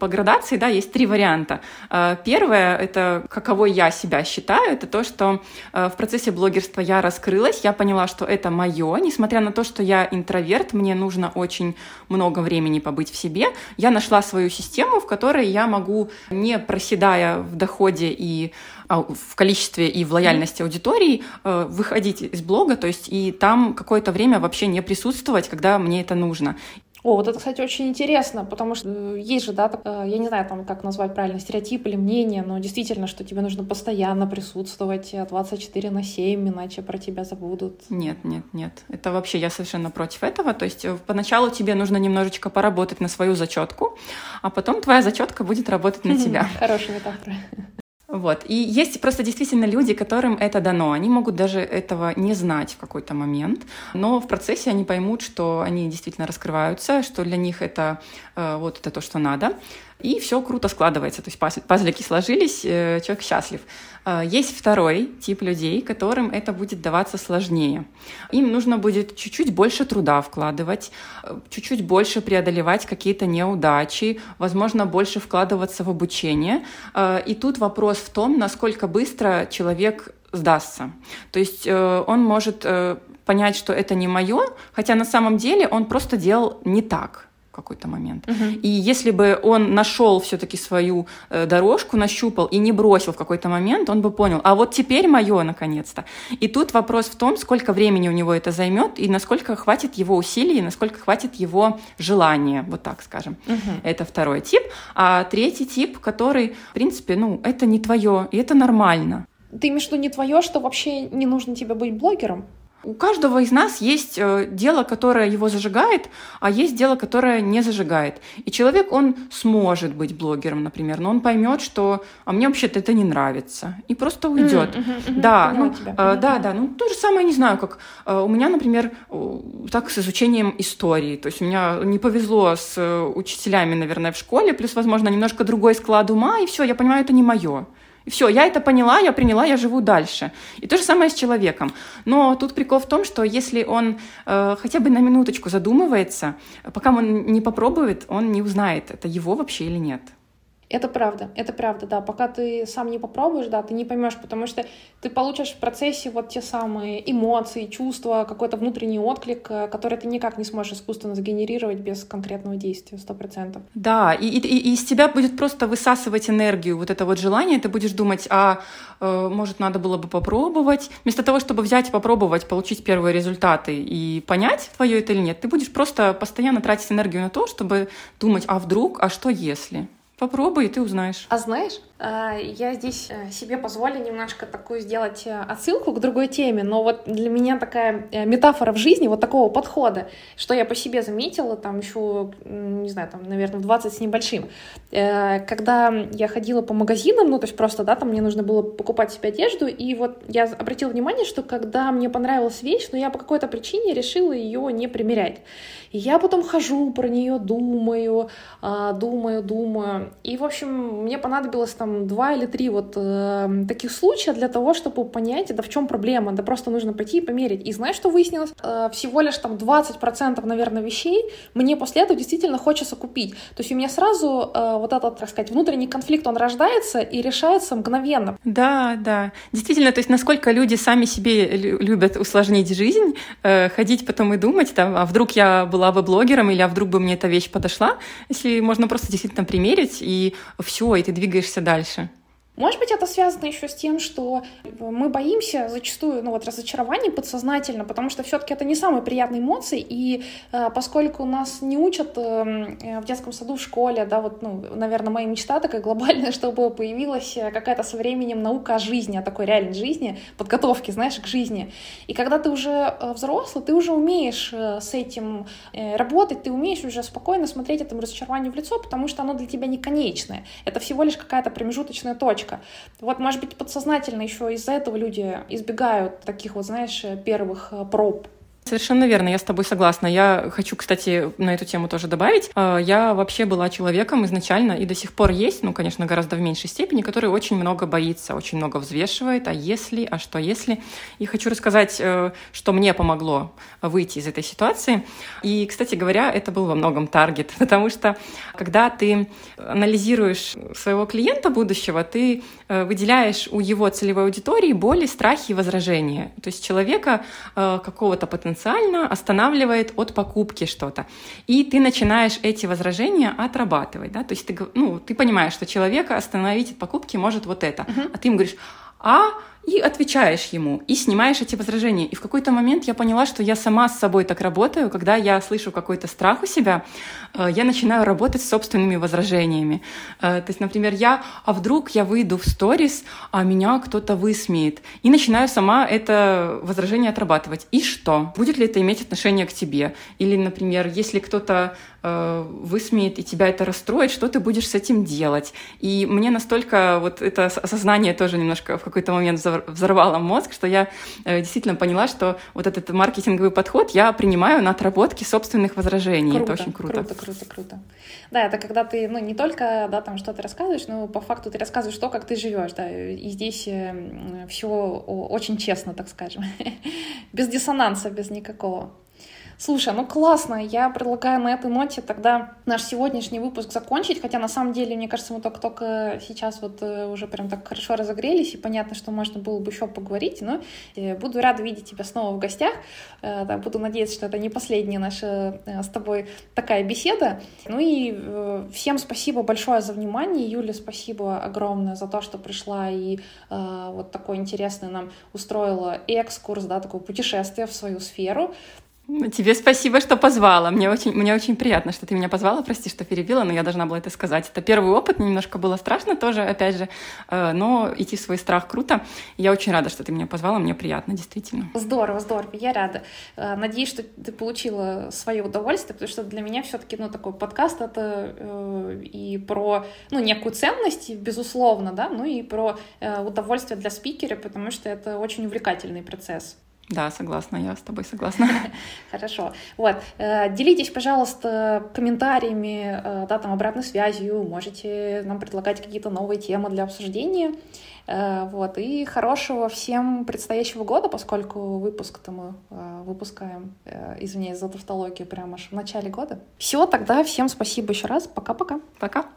по, градации, да, есть три варианта. Э, первое, это каково я себя считаю, это то, что э, в процессе блогерства я раскрылась, я поняла, что это мое, несмотря на то, что я интроверт, мне нужно очень много времени побыть в себе, я нашла свою систему, в которой я могу, не проседая в доходе и а, в количестве и в лояльности аудитории выходить из блога, то есть и там какое-то время вообще не присутствовать, когда мне это нужно. О, вот это, кстати, очень интересно, потому что э, есть же, да, так, э, я не знаю, там, как назвать правильно, стереотип или мнение, но действительно, что тебе нужно постоянно присутствовать 24 на 7, иначе про тебя забудут. Нет, нет, нет. Это вообще я совершенно против этого. То есть э, поначалу тебе нужно немножечко поработать на свою зачетку, а потом твоя зачетка будет работать на тебя. Хорошая метафора. Вот. И есть просто действительно люди, которым это дано. Они могут даже этого не знать в какой-то момент, но в процессе они поймут, что они действительно раскрываются, что для них это э, вот это то, что надо и все круто складывается. То есть пазлики сложились, э, человек счастлив. А, есть второй тип людей, которым это будет даваться сложнее. Им нужно будет чуть-чуть больше труда вкладывать, э, чуть-чуть больше преодолевать какие-то неудачи, возможно, больше вкладываться в обучение. А, и тут вопрос в том, насколько быстро человек сдастся. То есть э, он может понять, что это не мое, хотя на самом деле он просто делал не так какой-то момент. Uh-huh. И если бы он нашел все-таки свою э, дорожку, нащупал и не бросил в какой-то момент, он бы понял, а вот теперь мое наконец-то. И тут вопрос в том, сколько времени у него это займет и насколько хватит его усилий, и насколько хватит его желания, вот так скажем. Uh-huh. Это второй тип. А третий тип, который, в принципе, ну, это не твое, и это нормально. Ты имеешь в виду не твое, что вообще не нужно тебе быть блогером? У каждого из нас есть э, дело, которое его зажигает, а есть дело, которое не зажигает. И человек, он сможет быть блогером, например, но он поймет, что а мне вообще-то это не нравится, и просто уйдет. Mm-hmm, mm-hmm, да, ну, тебя. Э, да, да. Ну, то же самое, не знаю, как э, у меня, например, э, так с изучением истории. То есть у меня не повезло с э, учителями, наверное, в школе, плюс, возможно, немножко другой склад ума, и все, я понимаю, это не мое. И все, я это поняла, я приняла, я живу дальше. И то же самое с человеком. Но тут прикол в том, что если он э, хотя бы на минуточку задумывается, пока он не попробует, он не узнает, это его вообще или нет. Это правда, это правда, да. Пока ты сам не попробуешь, да, ты не поймешь, потому что ты получишь в процессе вот те самые эмоции, чувства, какой-то внутренний отклик, э, который ты никак не сможешь искусственно сгенерировать без конкретного действия, сто процентов. Да, и, и, и из тебя будет просто высасывать энергию, вот это вот желание, ты будешь думать, а э, может надо было бы попробовать, вместо того, чтобы взять попробовать, получить первые результаты и понять, твое это или нет, ты будешь просто постоянно тратить энергию на то, чтобы думать, а вдруг, а что если? Попробуй, и ты узнаешь. А знаешь, я здесь э, себе позволю немножко такую сделать э, отсылку к другой теме, но вот для меня такая э, метафора в жизни вот такого подхода, что я по себе заметила, там еще, не знаю, там, наверное, 20 с небольшим, когда я ходила по магазинам, ну, то есть просто, да, там мне нужно было покупать себе одежду, и вот я обратила внимание, что когда мне понравилась вещь, но я по какой-то причине решила ее не примерять. И я потом хожу про нее, думаю, а, думаю, думаю, И, в общем, мне понадобилось там два или три вот э, таких случая для того, чтобы понять, да в чем проблема, да просто нужно пойти и померить. И знаешь, что выяснилось? Э, всего лишь там 20%, наверное, вещей мне после этого действительно хочется купить. То есть у меня сразу э, вот этот, так сказать, внутренний конфликт, он рождается и решается мгновенно. Да, да. Действительно, то есть насколько люди сами себе любят усложнить жизнь, э, ходить потом и думать, там, а вдруг я была бы блогером, или а вдруг бы мне эта вещь подошла, если можно просто действительно примерить, и все, и ты двигаешься дальше. encaixa. Может быть, это связано еще с тем, что мы боимся зачастую, ну вот, разочарований подсознательно, потому что все-таки это не самые приятные эмоции, и э, поскольку нас не учат эм, э, в детском саду, в школе, да, вот, ну, наверное, моя мечта такая глобальная, чтобы появилась э, какая-то со временем наука о жизни, о такой реальной жизни, подготовки, знаешь, к жизни. И когда ты уже э, взрослый, ты уже умеешь э, с этим э, работать, ты умеешь уже спокойно смотреть этому разочарованию в лицо, потому что оно для тебя не конечное. Это всего лишь какая-то промежуточная точка точка. Вот, может быть, подсознательно еще из-за этого люди избегают таких вот, знаешь, первых э, проб Совершенно верно, я с тобой согласна. Я хочу, кстати, на эту тему тоже добавить. А, я вообще была человеком изначально и до сих пор есть, ну, конечно, гораздо в меньшей степени, который очень много боится, очень много взвешивает, а если, а что если. И хочу рассказать, э, что мне помогло выйти из этой ситуации. И, кстати говоря, это был во многом таргет, потому что когда ты анализируешь своего клиента будущего, ты выделяешь у его целевой аудитории боли, страхи и возражения. То есть человека э, какого-то потенциально останавливает от покупки что-то. И ты начинаешь эти возражения отрабатывать. Да? То есть ты, ну, ты понимаешь, что человека остановить от покупки может вот это. Uh-huh. А ты ему говоришь, а и отвечаешь ему, и снимаешь эти возражения. И в какой-то момент я поняла, что я сама с собой так работаю, когда я слышу какой-то страх у себя, э, я начинаю работать с собственными возражениями. Э, то есть, например, я, а вдруг я выйду в сторис, а меня кто-то высмеет, и начинаю сама это возражение отрабатывать. И что? Будет ли это иметь отношение к тебе? Или, например, если кто-то э, высмеет и тебя это расстроит, что ты будешь с этим делать? И мне настолько вот это осознание тоже немножко в какой-то момент взорвало мозг, что я э, действительно поняла, что вот этот маркетинговый подход я принимаю на отработке собственных возражений. Круто, это очень круто. Круто, круто, круто. Да, это когда ты, ну, не только, да, там что-то рассказываешь, но по факту ты рассказываешь то, как ты живешь, да, и здесь э, все очень честно, так скажем, без диссонанса, без никакого. Слушай, ну классно, я предлагаю на этой ноте тогда наш сегодняшний выпуск закончить, хотя на самом деле, мне кажется, мы только-только сейчас вот э, уже прям так хорошо разогрелись, и понятно, что можно было бы еще поговорить, но э, буду рада видеть тебя снова в гостях, э, буду надеяться, что это не последняя наша с тобой такая беседа, ну и всем спасибо большое за внимание, Юля, спасибо огромное за то, что пришла и вот такой интересный нам устроила экскурс, да, такое путешествие в свою сферу, Тебе спасибо, что позвала. Мне очень, мне очень приятно, что ты меня позвала. Прости, что перебила, но я должна была это сказать. Это первый опыт, немножко было страшно тоже, опять же, э, но идти в свой страх круто. Я очень рада, что ты меня позвала, мне приятно, действительно. Здорово, здорово, я рада. Э, надеюсь, что ты получила свое удовольствие, потому что для меня все-таки, ну, такой подкаст это э, и про, ну, некую ценность, безусловно, да, ну и про удовольствие для спикера, потому что это очень увлекательный процесс. Да, согласна, я с тобой согласна. Хорошо. Вот. Э, делитесь, пожалуйста, комментариями, э, да, там, обратной связью, можете нам предлагать какие-то новые темы для обсуждения. Э, вот. И хорошего всем предстоящего года, поскольку выпуск-то мы выпускаем, извиняюсь за тавтологию, прямо аж в начале года. Все, тогда всем спасибо еще раз. Пока-пока. Пока. -пока. Пока.